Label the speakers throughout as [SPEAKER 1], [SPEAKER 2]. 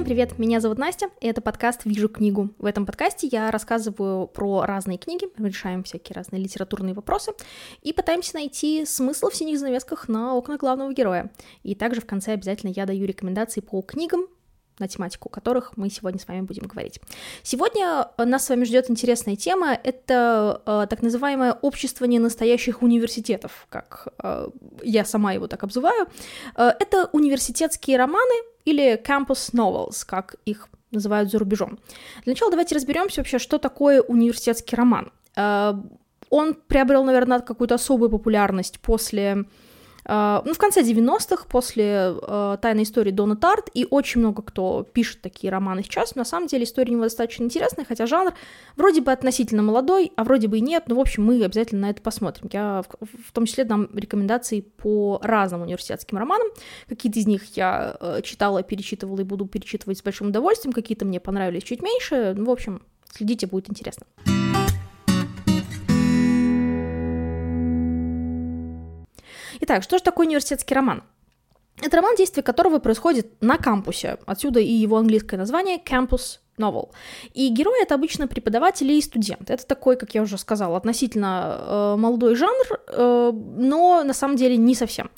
[SPEAKER 1] Всем привет, меня зовут Настя, и это подкаст «Вижу книгу». В этом подкасте я рассказываю про разные книги, решаем всякие разные литературные вопросы и пытаемся найти смысл в синих занавесках на окнах главного героя. И также в конце обязательно я даю рекомендации по книгам, на тематику которых мы сегодня с вами будем говорить. Сегодня нас с вами ждет интересная тема. Это э, так называемое общество ненастоящих университетов, как э, я сама его так обзываю. Э, это университетские романы или campus novels, как их называют за рубежом. Для начала давайте разберемся вообще, что такое университетский роман. Э, он приобрел, наверное, какую-то особую популярность после ну, в конце 90-х, после uh, «Тайной истории» Дона Тарт, и очень много кто пишет такие романы сейчас, на самом деле история у него достаточно интересная, хотя жанр вроде бы относительно молодой, а вроде бы и нет, но, в общем, мы обязательно на это посмотрим. Я в, в том числе дам рекомендации по разным университетским романам, какие-то из них я uh, читала, перечитывала и буду перечитывать с большим удовольствием, какие-то мне понравились чуть меньше, ну, в общем, следите, будет интересно. Итак, что же такое университетский роман? Это роман, действие которого происходит на кампусе, отсюда и его английское название campus novel. И герой это обычно преподаватели и студенты. Это такой, как я уже сказала, относительно э, молодой жанр, э, но на самом деле не совсем.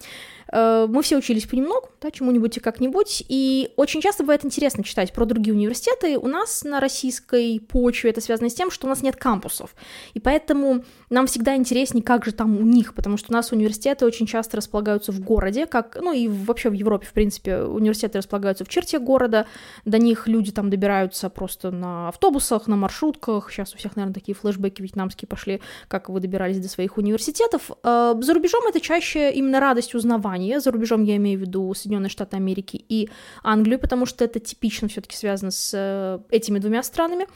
[SPEAKER 1] Э, мы все учились понемногу, да, чему-нибудь и как-нибудь, и очень часто бывает интересно читать про другие университеты. У нас на российской почве это связано с тем, что у нас нет кампусов, и поэтому нам всегда интереснее, как же там у них, потому что у нас университеты очень часто располагаются в городе, как, ну и вообще в Европе, в принципе, университеты располагаются в черте города, до них люди там добираются просто на автобусах, на маршрутках, сейчас у всех, наверное, такие флешбеки вьетнамские пошли, как вы добирались до своих университетов. Э, за рубежом это чаще именно радость узнавания, стране, за рубежом я имею в виду Соединенные Штаты Америки и Англию, потому что это типично все-таки связано с э, этими двумя странами.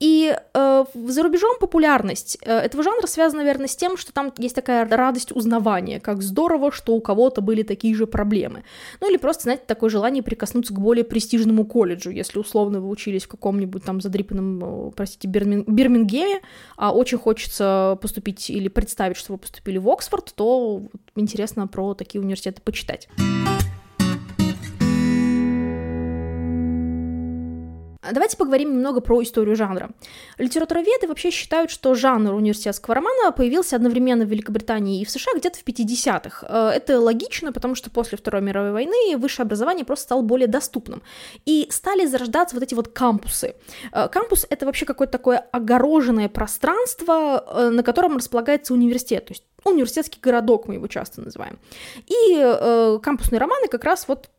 [SPEAKER 1] И э, за рубежом популярность э, этого жанра связана, наверное, с тем, что там есть такая радость узнавания, как здорово, что у кого-то были такие же проблемы. Ну или просто, знаете, такое желание прикоснуться к более престижному колледжу, если условно вы учились в каком-нибудь там задрипанном, э, простите, Бирмин... Бирмингеме, а очень хочется поступить или представить, что вы поступили в Оксфорд, то интересно про такие университеты почитать. Давайте поговорим немного про историю жанра. Литературоведы вообще считают, что жанр университетского романа появился одновременно в Великобритании и в США где-то в 50-х. Э, это логично, потому что после Второй мировой войны высшее образование просто стало более доступным. И стали зарождаться вот эти вот кампусы. Э, кампус — это вообще какое-то такое огороженное пространство, э, на котором располагается университет. То есть университетский городок мы его часто называем. И э, кампусные романы как раз вот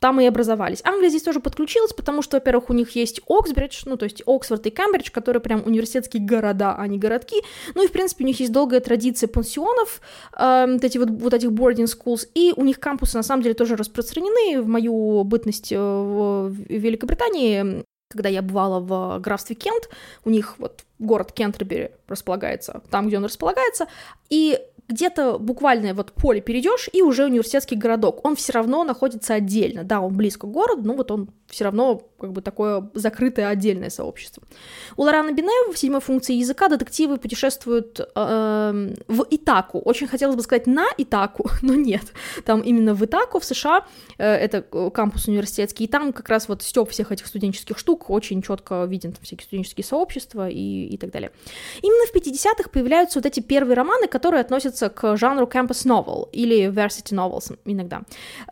[SPEAKER 1] там и образовались. Англия здесь тоже подключилась, потому что, во-первых, у них есть Оксбридж, ну, то есть Оксфорд и Кембридж, которые прям университетские города, а не городки. Ну и, в принципе, у них есть долгая традиция пансионов, э, вот, эти вот, вот этих boarding schools, и у них кампусы, на самом деле, тоже распространены. В мою бытность э, в Великобритании когда я бывала в графстве Кент, у них вот город Кентербери располагается там, где он располагается, и где-то буквально вот поле перейдешь, и уже университетский городок. Он все равно находится отдельно. Да, он близко к городу, но вот он все равно как бы такое закрытое отдельное сообщество. У Лорана Бине в седьмой функции языка детективы путешествуют э, в Итаку. Очень хотелось бы сказать на Итаку, но нет. Там именно в Итаку, в США, э, это кампус университетский, и там как раз вот стёб всех этих студенческих штук очень четко виден, там всякие студенческие сообщества и, и так далее. Именно в 50-х появляются вот эти первые романы, которые относятся к жанру campus novel или varsity novels иногда.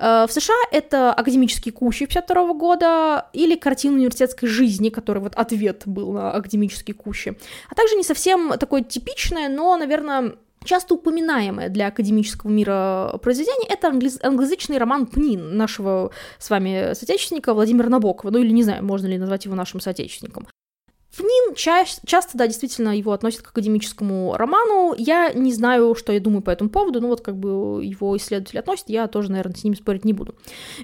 [SPEAKER 1] Э, в США это академические кущи 52 года, или картину университетской жизни, который вот ответ был на академические кущи, а также не совсем такое типичное, но, наверное, часто упоминаемое для академического мира произведение, это англиз- англоязычный роман «Пнин» нашего с вами соотечественника Владимира Набокова, ну или не знаю, можно ли назвать его нашим соотечественником. ФНИН ча- часто, да, действительно его относят к академическому роману. Я не знаю, что я думаю по этому поводу, но вот как бы его исследователи относят, я тоже, наверное, с ними спорить не буду.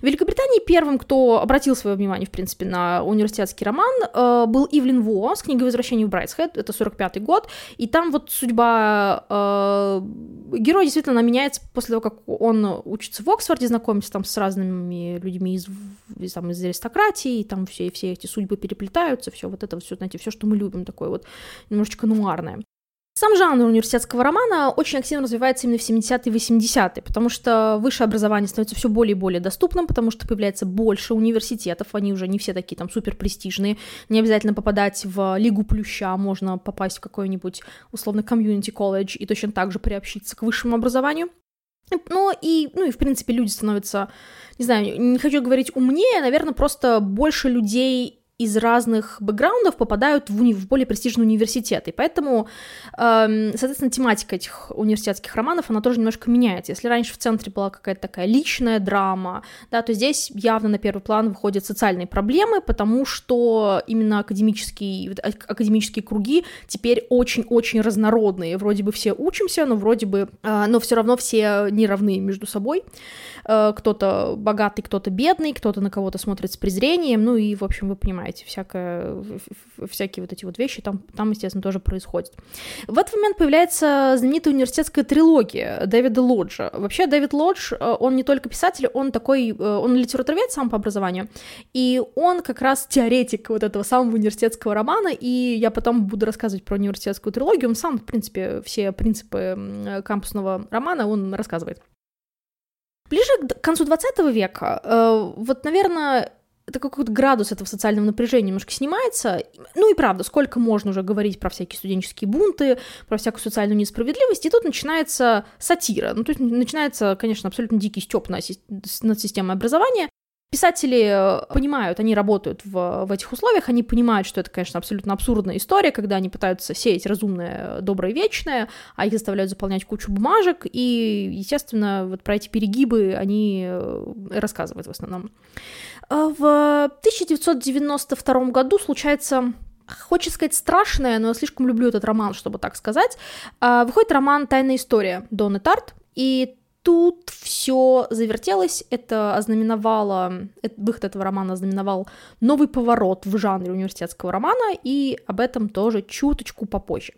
[SPEAKER 1] В Великобритании первым, кто обратил свое внимание, в принципе, на университетский роман, э, был Ивлин Во с книгой «Возвращение в Брайтсхед», это 45-й год, и там вот судьба э, героя действительно меняется после того, как он учится в Оксфорде, знакомится там с разными людьми из, из, там, из аристократии, и там все, все эти судьбы переплетаются, все вот это все, знаете, все, что мы любим, такое вот немножечко нуарное. Сам жанр университетского романа очень активно развивается именно в 70-е и 80-е, потому что высшее образование становится все более и более доступным, потому что появляется больше университетов, они уже не все такие там супер престижные, не обязательно попадать в Лигу Плюща, можно попасть в какой-нибудь условно комьюнити колледж и точно так же приобщиться к высшему образованию. Ну и, ну и, в принципе, люди становятся, не знаю, не хочу говорить умнее, наверное, просто больше людей из разных бэкграундов попадают в, уни- в более престижные университеты. Поэтому, эм, соответственно, тематика этих университетских романов, она тоже немножко меняется. Если раньше в центре была какая-то такая личная драма, да, то здесь явно на первый план выходят социальные проблемы, потому что именно академические, академические круги теперь очень-очень разнородные. Вроде бы все учимся, но вроде бы, э, но все равно все не равны между собой. Э, кто-то богатый, кто-то бедный, кто-то на кого-то смотрит с презрением, ну и, в общем, вы понимаете, понимаете, всякое, всякие вот эти вот вещи там, там, естественно, тоже происходят. В этот момент появляется знаменитая университетская трилогия Дэвида Лоджа. Вообще, Дэвид Лодж, э, он не только писатель, он такой, э, он литературовед сам по образованию, и он как раз теоретик вот этого самого университетского романа, и я потом буду рассказывать про университетскую трилогию, он сам, в принципе, все принципы кампусного романа он рассказывает. Ближе к концу 20 века, э, вот, наверное, это какой-то градус этого социального напряжения немножко снимается. Ну и правда, сколько можно уже говорить про всякие студенческие бунты, про всякую социальную несправедливость, и тут начинается сатира. Ну, то есть начинается, конечно, абсолютно дикий стёб над системой образования, Писатели э, понимают, они работают в, в этих условиях, они понимают, что это, конечно, абсолютно абсурдная история, когда они пытаются сеять разумное, доброе, вечное, а их заставляют заполнять кучу бумажек, и, естественно, вот про эти перегибы они э, рассказывают в основном. Э, в 1992 году случается Хочется сказать страшное, но я слишком люблю этот роман, чтобы так сказать. Выходит роман «Тайная история» Донны Тарт, и тут все завертелось, это ознаменовало, выход этого романа ознаменовал новый поворот в жанре университетского романа, и об этом тоже чуточку попозже.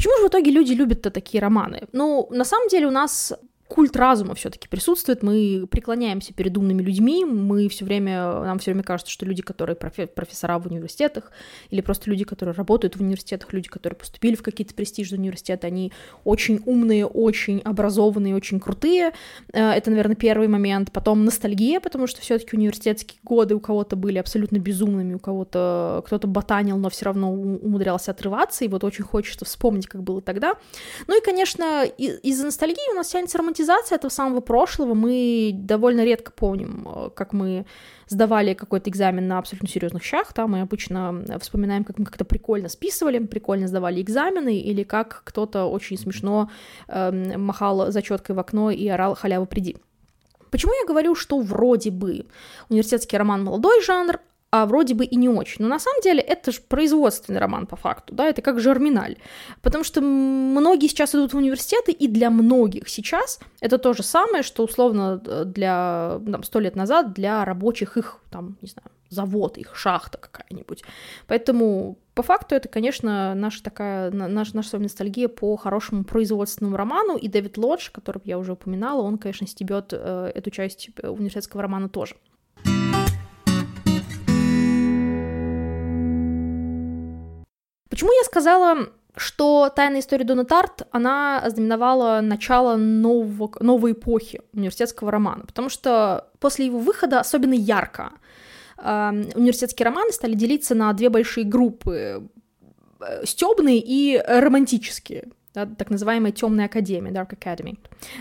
[SPEAKER 1] Почему же в итоге люди любят-то такие романы? Ну, на самом деле у нас культ разума все-таки присутствует, мы преклоняемся перед умными людьми, мы все время, нам все время кажется, что люди, которые профессора в университетах, или просто люди, которые работают в университетах, люди, которые поступили в какие-то престижные университеты, они очень умные, очень образованные, очень крутые. Э, это, наверное, первый момент. Потом ностальгия, потому что все-таки университетские годы у кого-то были абсолютно безумными, у кого-то кто-то ботанил, но все равно умудрялся отрываться, и вот очень хочется вспомнить, как было тогда. Ну и, конечно, из-за ностальгии у нас тянется романтизация романтизация этого самого прошлого мы довольно редко помним, э, как мы сдавали какой-то экзамен на абсолютно серьезных щах, да, мы обычно вспоминаем, как мы как-то прикольно списывали, прикольно сдавали экзамены, или как кто-то очень смешно э, махал зачеткой в окно и орал «халява, приди». Почему я говорю, что вроде бы университетский роман молодой жанр, а вроде бы и не очень. Но на самом деле это же производственный роман по факту, да, это как жерминаль. Потому что многие сейчас идут в университеты, и для многих сейчас это то же самое, что условно для сто лет назад для рабочих их, там, не знаю, завод, их шахта какая-нибудь. Поэтому по факту это, конечно, наша такая, наша, наша ностальгия по хорошему производственному роману, и Дэвид Лодж, которого я уже упоминала, он, конечно, стебет э, эту часть э, университетского романа тоже. Почему я сказала, что «Тайная история Дона Тарт», она ознаменовала начало нового, новой эпохи университетского романа, потому что после его выхода особенно ярко э, университетские романы стали делиться на две большие группы э, стебные и романтические да, так называемая темная академия, Dark Academy.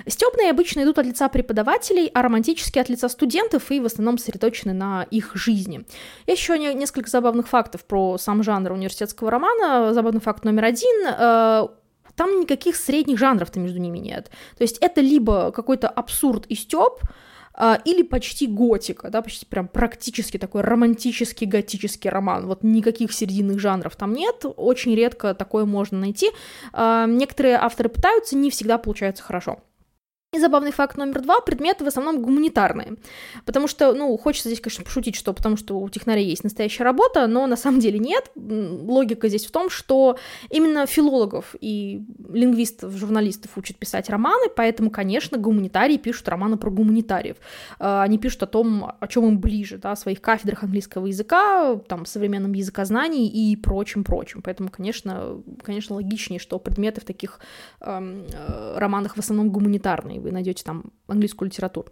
[SPEAKER 1] Стебные обычно идут от лица преподавателей, а романтические от лица студентов и в основном сосредоточены на их жизни. Еще не, несколько забавных фактов про сам жанр университетского романа. Забавный факт номер один э, там никаких средних жанров-то между ними нет. То есть это либо какой-то абсурд и а, или почти готика, да, почти прям практически такой романтический готический роман. Вот никаких серединных жанров там нет, очень редко такое можно найти. А, некоторые авторы пытаются, не всегда получается хорошо. И забавный факт номер два, предметы в основном гуманитарные. Потому что, ну, хочется здесь, конечно, пошутить, что потому что у технаря есть настоящая работа, но на самом деле нет. Логика здесь в том, что именно филологов и лингвистов, журналистов учат писать романы, поэтому, конечно, гуманитарии пишут романы про гуманитариев. А, они пишут о том, о чем им ближе, да, о своих кафедрах английского языка, там, современном языкознании и прочим-прочим. Поэтому, конечно, конечно, логичнее, что предметы в таких эм, э, романах в основном гуманитарные и вы найдете там английскую литературу.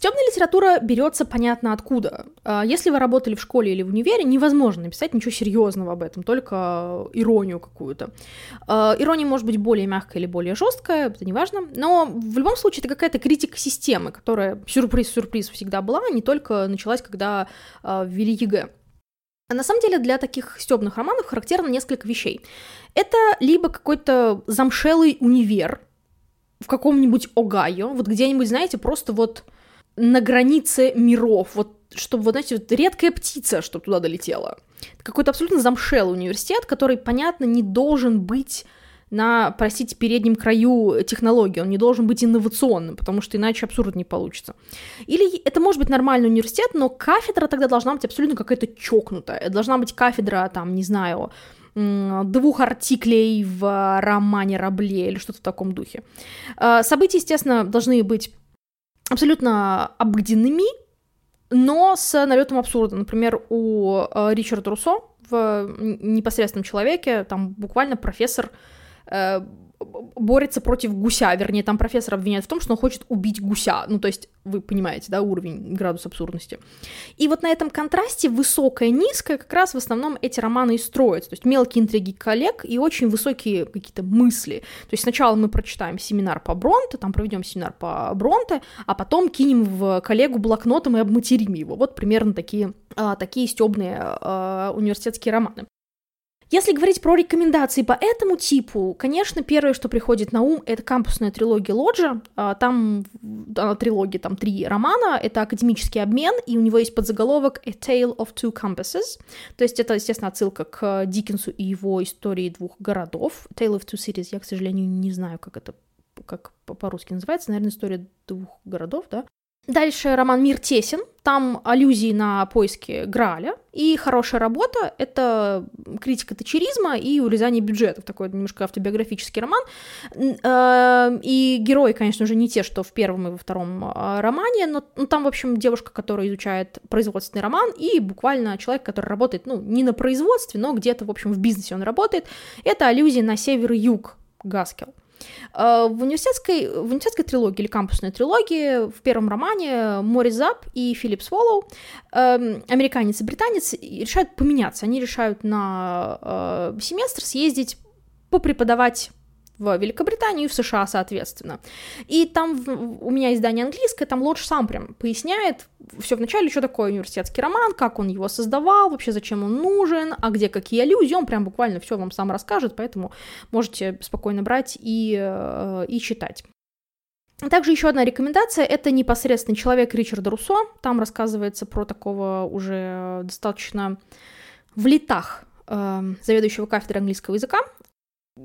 [SPEAKER 1] Стебная литература берется понятно откуда. А, если вы работали в школе или в универе, невозможно написать ничего серьезного об этом, только иронию какую-то. А, ирония может быть более мягкая или более жесткая, это не важно, но в любом случае это какая-то критика системы, которая сюрприз-сюрприз всегда была, не только началась, когда а, ввели ЕГЭ. А на самом деле для таких стебных романов характерно несколько вещей. Это либо какой-то замшелый универ в каком-нибудь Огайо, вот где-нибудь, знаете, просто вот на границе миров, вот чтобы, вот, знаете, вот редкая птица, чтобы туда долетела. Какой-то абсолютно замшелый университет, который, понятно, не должен быть на, простите, переднем краю технологии, он не должен быть инновационным, потому что иначе абсурд не получится. Или это может быть нормальный университет, но кафедра тогда должна быть абсолютно какая-то чокнутая. Должна быть кафедра, там, не знаю, двух артиклей в романе Рабле или что-то в таком духе. А, события, естественно, должны быть абсолютно обыденными, но с налетом абсурда. Например, у э, Ричарда Руссо в непосредственном человеке там буквально профессор борется против гуся, вернее, там профессор обвиняет в том, что он хочет убить гуся, ну, то есть, вы понимаете, да, уровень, градус абсурдности. И вот на этом контрасте высокое, низкое, как раз в основном эти романы и строятся, то есть мелкие интриги коллег и очень высокие какие-то мысли. То есть сначала мы прочитаем семинар по Бронте, там проведем семинар по Бронте, а потом кинем в коллегу блокнотом и обматерим его. Вот примерно такие, а, такие стебные а, университетские романы. Если говорить про рекомендации по этому типу, конечно, первое, что приходит на ум, это кампусная трилогия Лоджа. Там трилогия, там три романа, это академический обмен, и у него есть подзаголовок A Tale of Two Campuses. То есть это, естественно, отсылка к Диккенсу и его истории двух городов. Tale of Two Cities, я, к сожалению, не знаю, как это как по-русски называется, наверное, история двух городов, да. Дальше роман «Мир тесен», там аллюзии на поиски Граля, и «Хорошая работа» — это критика тачеризма и урезание бюджетов, такой немножко автобиографический роман, э, и герои, конечно же, не те, что в первом и во втором э, романе, но ну, там, в общем, девушка, которая изучает производственный роман, и буквально человек, который работает, ну, не на производстве, но где-то, в общем, в бизнесе он работает, это аллюзия на север и юг Гаскел. Э, в университетской, в университетской трилогии или кампусной трилогии в первом романе Морис Зап и Филипп Своллоу, эм, американец и британец, решают поменяться. Они решают на э, семестр съездить попреподавать в Великобританию и в США, соответственно. И там у меня издание английское, там Лодж сам прям поясняет все вначале, что такое университетский роман, как он его создавал, вообще зачем он нужен, а где какие аллюзии, он прям буквально все вам сам расскажет, поэтому можете спокойно брать и, э, и читать. Также еще одна рекомендация — это непосредственный человек Ричарда Руссо. Там рассказывается про такого уже достаточно в летах э, заведующего кафедрой английского языка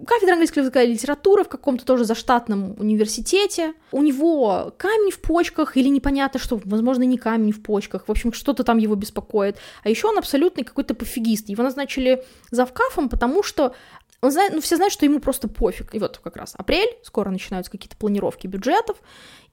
[SPEAKER 1] кафедра английского языка и литературы в каком-то тоже заштатном университете. У него камень в почках или непонятно что, возможно, не камень в почках. В общем, что-то там его беспокоит. А еще он абсолютный какой-то пофигист. Его назначили завкафом, потому что он знает, ну, все знают, что ему просто пофиг. И вот как раз апрель, скоро начинаются какие-то планировки бюджетов,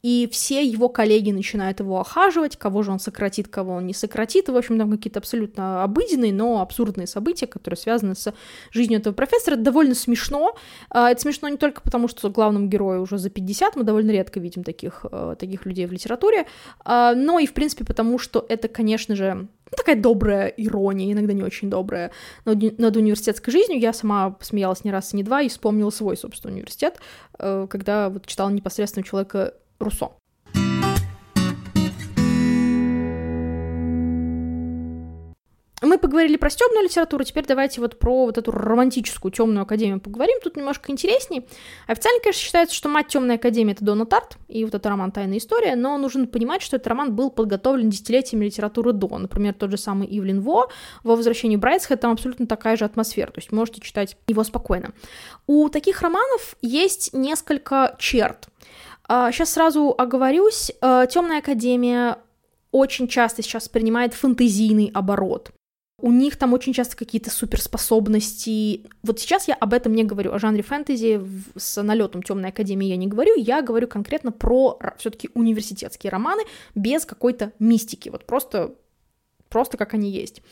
[SPEAKER 1] и все его коллеги начинают его охаживать, кого же он сократит, кого он не сократит, в общем, там какие-то абсолютно обыденные, но абсурдные события, которые связаны с жизнью этого профессора. Это довольно смешно. А, это смешно не только потому, что главному герою уже за 50, мы довольно редко видим таких, э, таких людей в литературе, а, но и, в принципе, потому что это, конечно же, ну, такая добрая ирония, иногда не очень добрая, над, университетской жизнью. Я сама посмеялась не раз и не два и вспомнила свой, собственно, университет, э, когда вот читала непосредственно человека Руссо. Мы поговорили про стебную литературу, теперь давайте вот про вот эту романтическую темную академию поговорим. Тут немножко интереснее. Официально, конечно, считается, что мать темной академии это Дона Тарт, и вот это роман «Тайная история», но нужно понимать, что этот роман был подготовлен десятилетиями литературы до. Например, тот же самый Ивлин Во во «Возвращении Брайтсхэт» там абсолютно такая же атмосфера, то есть можете читать его спокойно. У таких романов есть несколько черт. Сейчас а, сразу оговорюсь, э, Темная Академия очень часто сейчас принимает фэнтезийный оборот. У них там очень часто какие-то суперспособности. Вот сейчас я об этом не говорю, о жанре фэнтези. С налетом Темной Академии я не говорю, я говорю конкретно про все-таки университетские романы без какой-то мистики, вот просто, просто как они есть.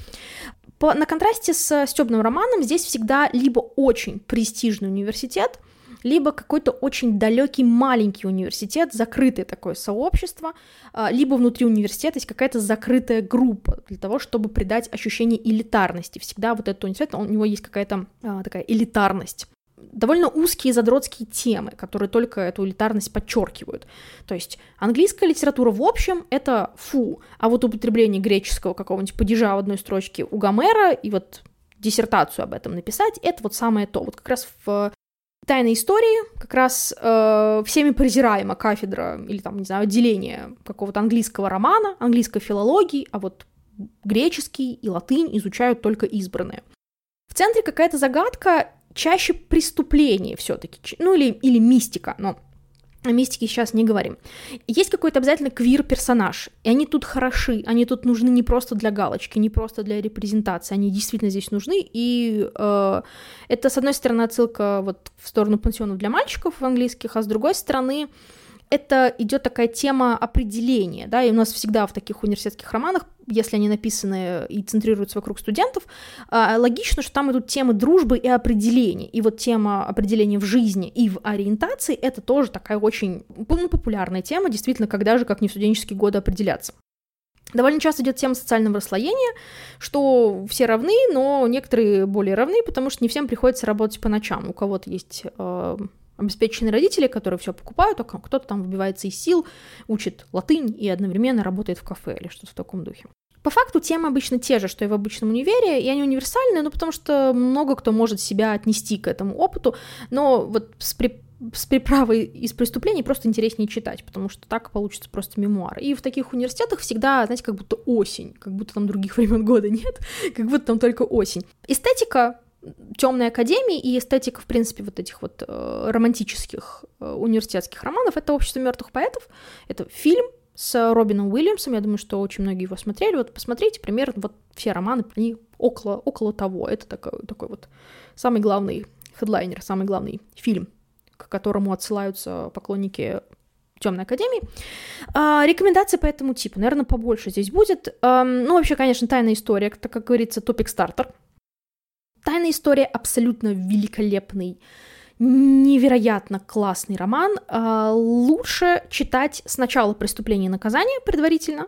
[SPEAKER 1] По, на контрасте с стебным романом здесь всегда либо очень престижный университет, либо какой-то очень далекий маленький университет, закрытое такое сообщество, а, либо внутри университета есть какая-то закрытая группа для того, чтобы придать ощущение элитарности. Всегда вот этот университет, у него есть какая-то а, такая элитарность довольно узкие задротские темы, которые только эту элитарность подчеркивают. То есть английская литература в общем — это фу, а вот употребление греческого какого-нибудь падежа в одной строчке у Гомера и вот диссертацию об этом написать — это вот самое то. Вот как раз в Тайной истории как раз э, всеми презираема кафедра или там, не знаю, отделение какого-то английского романа, английской филологии, а вот греческий и латынь изучают только избранные. В центре какая-то загадка, чаще преступление все-таки, ну или, или мистика, но о мистике сейчас не говорим. Есть какой-то обязательно квир-персонаж, и они тут хороши, они тут нужны не просто для галочки, не просто для репрезентации, они действительно здесь нужны, и э, это, с одной стороны, отсылка вот в сторону пансионов для мальчиков английских, а с другой стороны, это идет такая тема определения, да, и у нас всегда в таких университетских романах, если они написаны и центрируются вокруг студентов, а, логично, что там идут темы дружбы и определения, и вот тема определения в жизни и в ориентации, это тоже такая очень ну, популярная тема, действительно, когда же, как не в студенческие годы, определяться. Довольно часто идет тема социального расслоения, что все равны, но некоторые более равны, потому что не всем приходится работать по ночам. У кого-то есть э, обеспеченные родители, которые все покупают, а кто-то там выбивается из сил, учит латынь и одновременно работает в кафе или что-то в таком духе. По факту темы обычно те же, что и в обычном универе, и они универсальные, ну потому что много кто может себя отнести к этому опыту, но вот с, при... с приправой из преступлений просто интереснее читать, потому что так получится просто мемуар. И в таких университетах всегда, знаете, как будто осень, как будто там других времен года нет, как будто там только осень. Эстетика темной академии и эстетика, в принципе, вот этих вот э, романтических э, университетских романов, это «Общество мертвых поэтов», это фильм с Робином Уильямсом, я думаю, что очень многие его смотрели, вот посмотрите, примерно вот все романы, они около, около того, это такой, такой вот самый главный хедлайнер, самый главный фильм, к которому отсылаются поклонники Темной Академии. А, рекомендации по этому типу, наверное, побольше здесь будет. А, ну, вообще, конечно, тайная история, так как говорится, топик стартер. Тайная история абсолютно великолепный, невероятно классный роман. А, лучше читать сначала «Преступление и наказание» предварительно,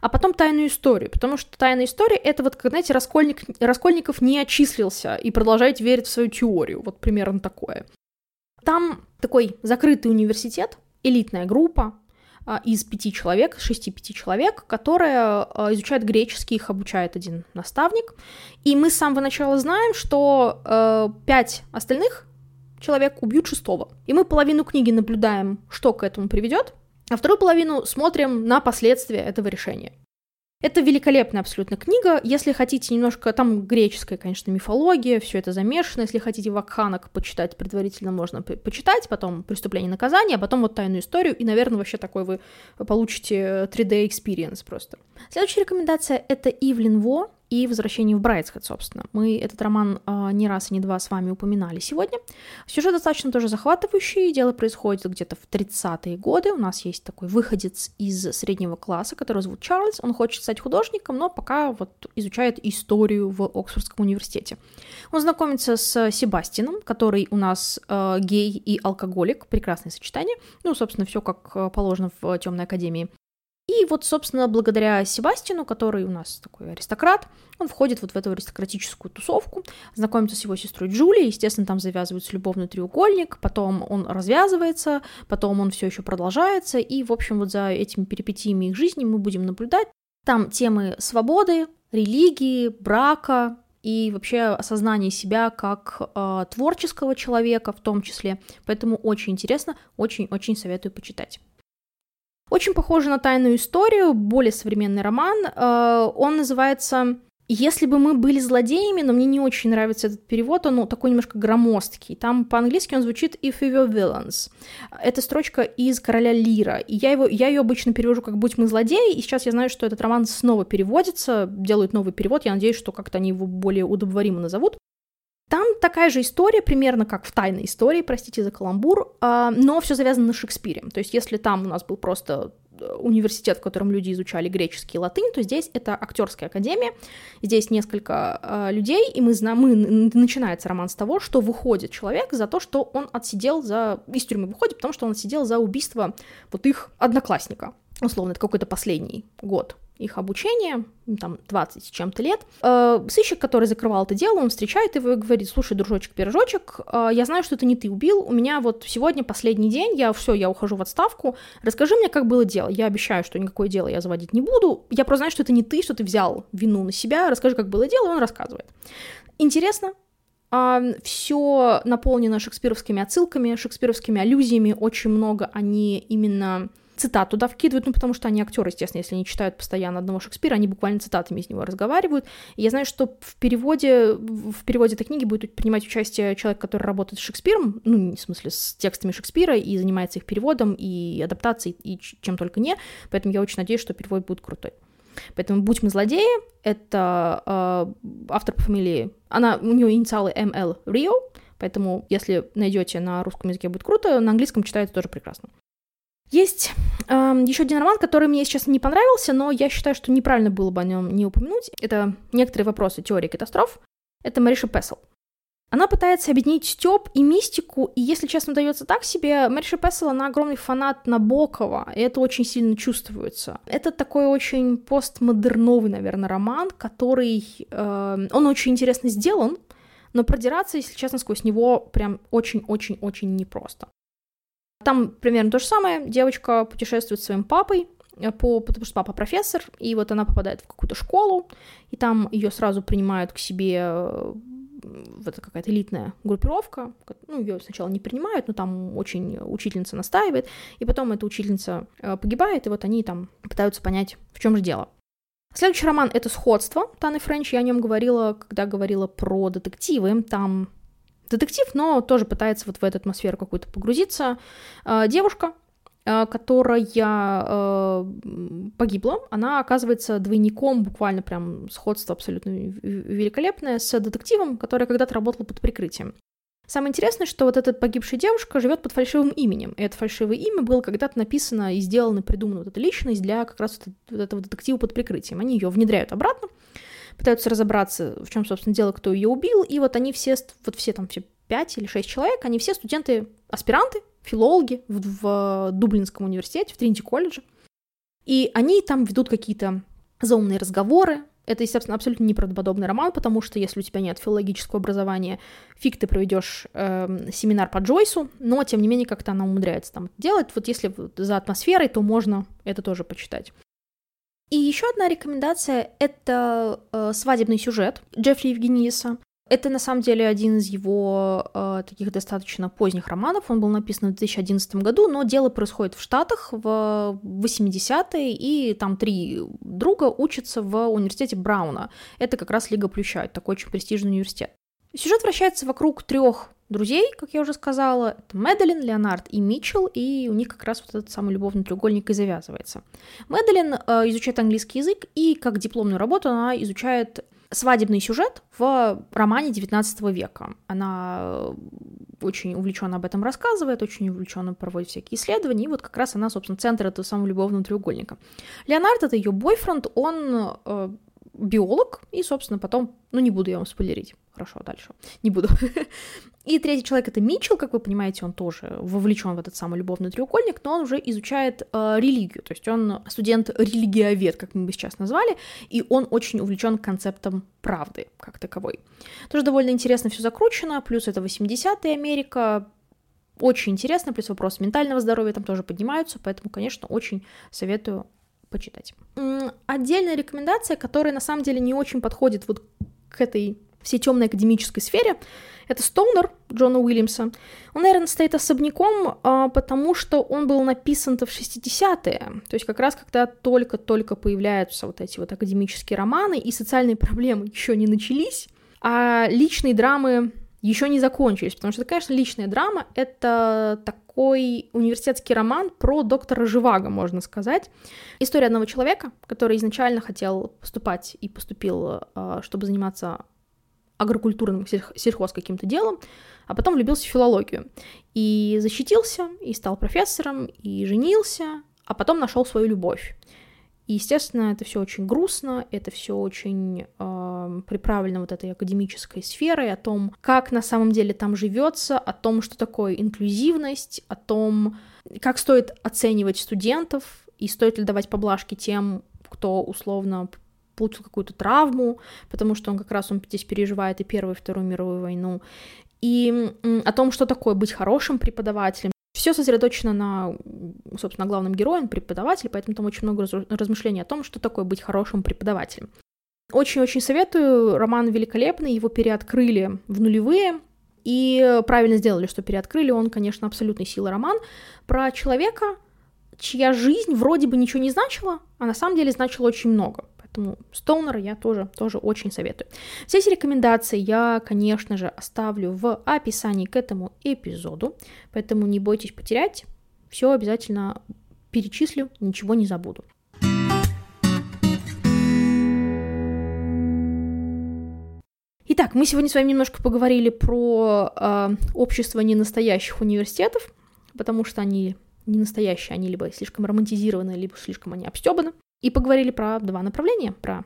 [SPEAKER 1] а потом «Тайную историю», потому что «Тайная история» — это вот, как, знаете, Раскольник, Раскольников не отчислился и продолжает верить в свою теорию, вот примерно такое. Там такой закрытый университет, элитная группа, из пяти человек, шести-пяти человек, которые а, изучают греческий, их обучает один наставник. И мы с самого начала знаем, что э, пять остальных человек убьют шестого. И мы половину книги наблюдаем, что к этому приведет, а вторую половину смотрим на последствия этого решения. Это великолепная абсолютно книга. Если хотите немножко, там греческая, конечно, мифология, все это замешано. Если хотите Вакханок почитать предварительно, можно почитать, потом «Преступление и наказание», а потом вот «Тайную историю», и, наверное, вообще такой вы получите 3D experience просто. Следующая рекомендация — это Ивлин Во, и «Возвращение в Брайтсхед», собственно. Мы этот роман э, не раз и не два с вами упоминали сегодня. Сюжет достаточно тоже захватывающий, дело происходит где-то в 30-е годы. У нас есть такой выходец из среднего класса, который зовут Чарльз. Он хочет стать художником, но пока вот изучает историю в Оксфордском университете. Он знакомится с Себастином, который у нас э, гей и алкоголик, прекрасное сочетание. Ну, собственно, все как э, положено в Темной Академии. И вот, собственно, благодаря Себастину, который у нас такой аристократ, он входит вот в эту аристократическую тусовку, знакомится с его сестрой Джулией, естественно, там завязывается любовный треугольник, потом он развязывается, потом он все еще продолжается, и, в общем, вот за этими перипетиями их жизни мы будем наблюдать. Там темы свободы, религии, брака и вообще осознание себя как э, творческого человека в том числе. Поэтому очень интересно, очень-очень советую почитать. Очень похоже на тайную историю, более современный роман. Э, он называется если бы мы были злодеями, но мне не очень нравится этот перевод, он ну, такой немножко громоздкий. Там по-английски он звучит «If we were villains». Это строчка из «Короля Лира», и я, его, я ее обычно перевожу как «Будь мы злодеи», и сейчас я знаю, что этот роман снова переводится, делают новый перевод, я надеюсь, что как-то они его более удобоваримо назовут. Там такая же история, примерно как в тайной истории, простите за каламбур, а, но все завязано на Шекспире. То есть, если там у нас был просто университет, в котором люди изучали греческий и латынь, то здесь это актерская академия, здесь несколько э, людей, и мы знаем, мы, начинается роман с того, что выходит человек за то, что он отсидел за, из тюрьмы выходит, потому что он отсидел за убийство вот их одноклассника, условно, это какой-то последний год их обучения, там 20 с чем-то лет. Э, сыщик, который закрывал это дело, он встречает его и говорит, слушай, дружочек-пирожочек, э, я знаю, что это не ты убил, у меня вот сегодня последний день, я все, я ухожу в отставку, расскажи мне, как было дело, я обещаю, что никакое дело я заводить не буду, я просто знаю, что это не ты, что ты взял вину на себя, расскажи, как было дело, и он рассказывает. Интересно, все наполнено шекспировскими отсылками, шекспировскими аллюзиями, очень много они именно цитат туда вкидывают, ну, потому что они актеры, естественно, если они читают постоянно одного Шекспира, они буквально цитатами из него разговаривают. И я знаю, что в переводе, в переводе этой книги будет принимать участие человек, который работает с Шекспиром, ну, в смысле, с текстами Шекспира, и занимается их переводом, и адаптацией, и чем только не, поэтому я очень надеюсь, что перевод будет крутой. Поэтому «Будь мы злодеи» — это э, автор по фамилии... Она, у нее инициалы МЛ Рио, поэтому если найдете на русском языке, будет круто, на английском читается тоже прекрасно. Есть э, еще один роман, который мне сейчас не понравился, но я считаю, что неправильно было бы о нем не упомянуть. Это некоторые вопросы теории катастроф. Это Мариша Пессел. Она пытается объединить стёб и мистику, и, если честно, удается так себе. Мариша Пессел, она огромный фанат Набокова, и это очень сильно чувствуется. Это такой очень постмодерновый, наверное, роман, который... Э, он очень интересно сделан, но продираться, если честно, сквозь него прям очень-очень-очень непросто. Там примерно то же самое. Девочка путешествует с своим папой, э, по, потому что папа профессор, и вот она попадает в какую-то школу, и там ее сразу принимают к себе э, вот какая-то элитная группировка, ну, ее сначала не принимают, но там очень учительница настаивает, и потом эта учительница э, погибает, и вот они там пытаются понять, в чем же дело. Следующий роман — это «Сходство» Таны Френч, я о нем говорила, когда говорила про детективы, там детектив, но тоже пытается вот в эту атмосферу какую-то погрузиться. А, девушка, а, которая э, погибла, она оказывается двойником, буквально прям сходство абсолютно великолепное, с детективом, который когда-то работал под прикрытием. Самое интересное, что вот эта погибшая девушка живет под фальшивым именем. И это фальшивое имя было когда-то написано и сделано, придумана вот эта личность для как раз вот этого детектива под прикрытием. Они ее внедряют обратно, пытаются разобраться, в чем, собственно, дело, кто ее убил, и вот они все, вот все там, все пять или шесть человек, они все студенты, аспиранты, филологи в, в Дублинском университете, в Тринити колледже, и они там ведут какие-то заумные разговоры, это, естественно, абсолютно неправдоподобный роман, потому что если у тебя нет филологического образования, фиг ты проведешь э, семинар по Джойсу, но, тем не менее, как-то она умудряется там делать. Вот если за атмосферой, то можно это тоже почитать. И еще одна рекомендация — это э, свадебный сюжет Джеффри Евгениеса. Это на самом деле один из его э, таких достаточно поздних романов. Он был написан в 2011 году, но дело происходит в Штатах в 80-е, и там три друга учатся в университете Брауна. Это как раз Лига Плюща, такой очень престижный университет. Сюжет вращается вокруг трех друзей, как я уже сказала. Это Мэдалин, Леонард и Митчелл, и у них как раз вот этот самый любовный треугольник и завязывается. Мэдалин э, изучает английский язык, и как дипломную работу она изучает свадебный сюжет в романе XIX века. Она э, очень увлеченно об этом рассказывает, очень увлеченно проводит всякие исследования, и вот как раз она, собственно, центр этого самого любовного треугольника. Леонард — это ее бойфренд, он э, биолог, и, собственно, потом, ну, не буду я вам спойлерить, хорошо, дальше, не буду. И третий человек это Митчелл, как вы понимаете, он тоже вовлечен в этот самый любовный треугольник, но он уже изучает э, религию, то есть он студент-религиовед, как мы бы сейчас назвали, и он очень увлечен концептом правды как таковой. Тоже довольно интересно все закручено, плюс это 80-е Америка, очень интересно, плюс вопросы ментального здоровья там тоже поднимаются, поэтому, конечно, очень советую почитать. Отдельная рекомендация, которая на самом деле не очень подходит вот к этой всей темной академической сфере, это Стоунер Джона Уильямса. Он, наверное, стоит особняком, а, потому что он был написан-то в 60-е, то есть как раз когда только-только появляются вот эти вот академические романы, и социальные проблемы еще не начались, а личные драмы еще не закончились, потому что, конечно, личная драма — это такой университетский роман про доктора Живаго, можно сказать. История одного человека, который изначально хотел поступать и поступил, а, чтобы заниматься агрокультурным сельхоз каким-то делом, а потом влюбился в филологию. И защитился, и стал профессором, и женился, а потом нашел свою любовь. И, естественно, это все очень грустно, это все очень э, приправлено вот этой академической сферой, о том, как на самом деле там живется, о том, что такое инклюзивность, о том, как стоит оценивать студентов и стоит ли давать поблажки тем, кто условно получил какую-то травму, потому что он как раз он здесь переживает и Первую, и Вторую мировую войну, и о том, что такое быть хорошим преподавателем. Все сосредоточено на, собственно, главном герое, он преподаватель, поэтому там очень много размышлений о том, что такое быть хорошим преподавателем. Очень-очень советую, роман великолепный, его переоткрыли в нулевые, и правильно сделали, что переоткрыли, он, конечно, абсолютной силы роман про человека, чья жизнь вроде бы ничего не значила, а на самом деле значила очень много. Поэтому Стоунера я тоже, тоже очень советую. Все эти рекомендации я, конечно же, оставлю в описании к этому эпизоду, поэтому не бойтесь потерять, все обязательно перечислю, ничего не забуду. Итак, мы сегодня с вами немножко поговорили про э, общество ненастоящих университетов, потому что они не настоящие, они либо слишком романтизированы, либо слишком они обстебаны. И поговорили про два направления, про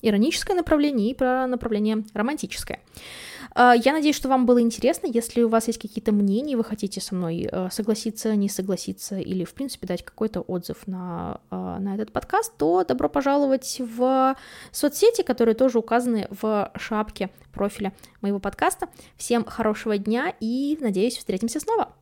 [SPEAKER 1] ироническое направление и про направление романтическое. А, я надеюсь, что вам было интересно. Если у вас есть какие-то мнения, вы хотите со мной э, согласиться, не согласиться или, в принципе, дать какой-то отзыв на, э, на этот подкаст, то добро пожаловать в соцсети, которые тоже указаны в шапке профиля моего подкаста. Всем хорошего дня и, надеюсь, встретимся снова.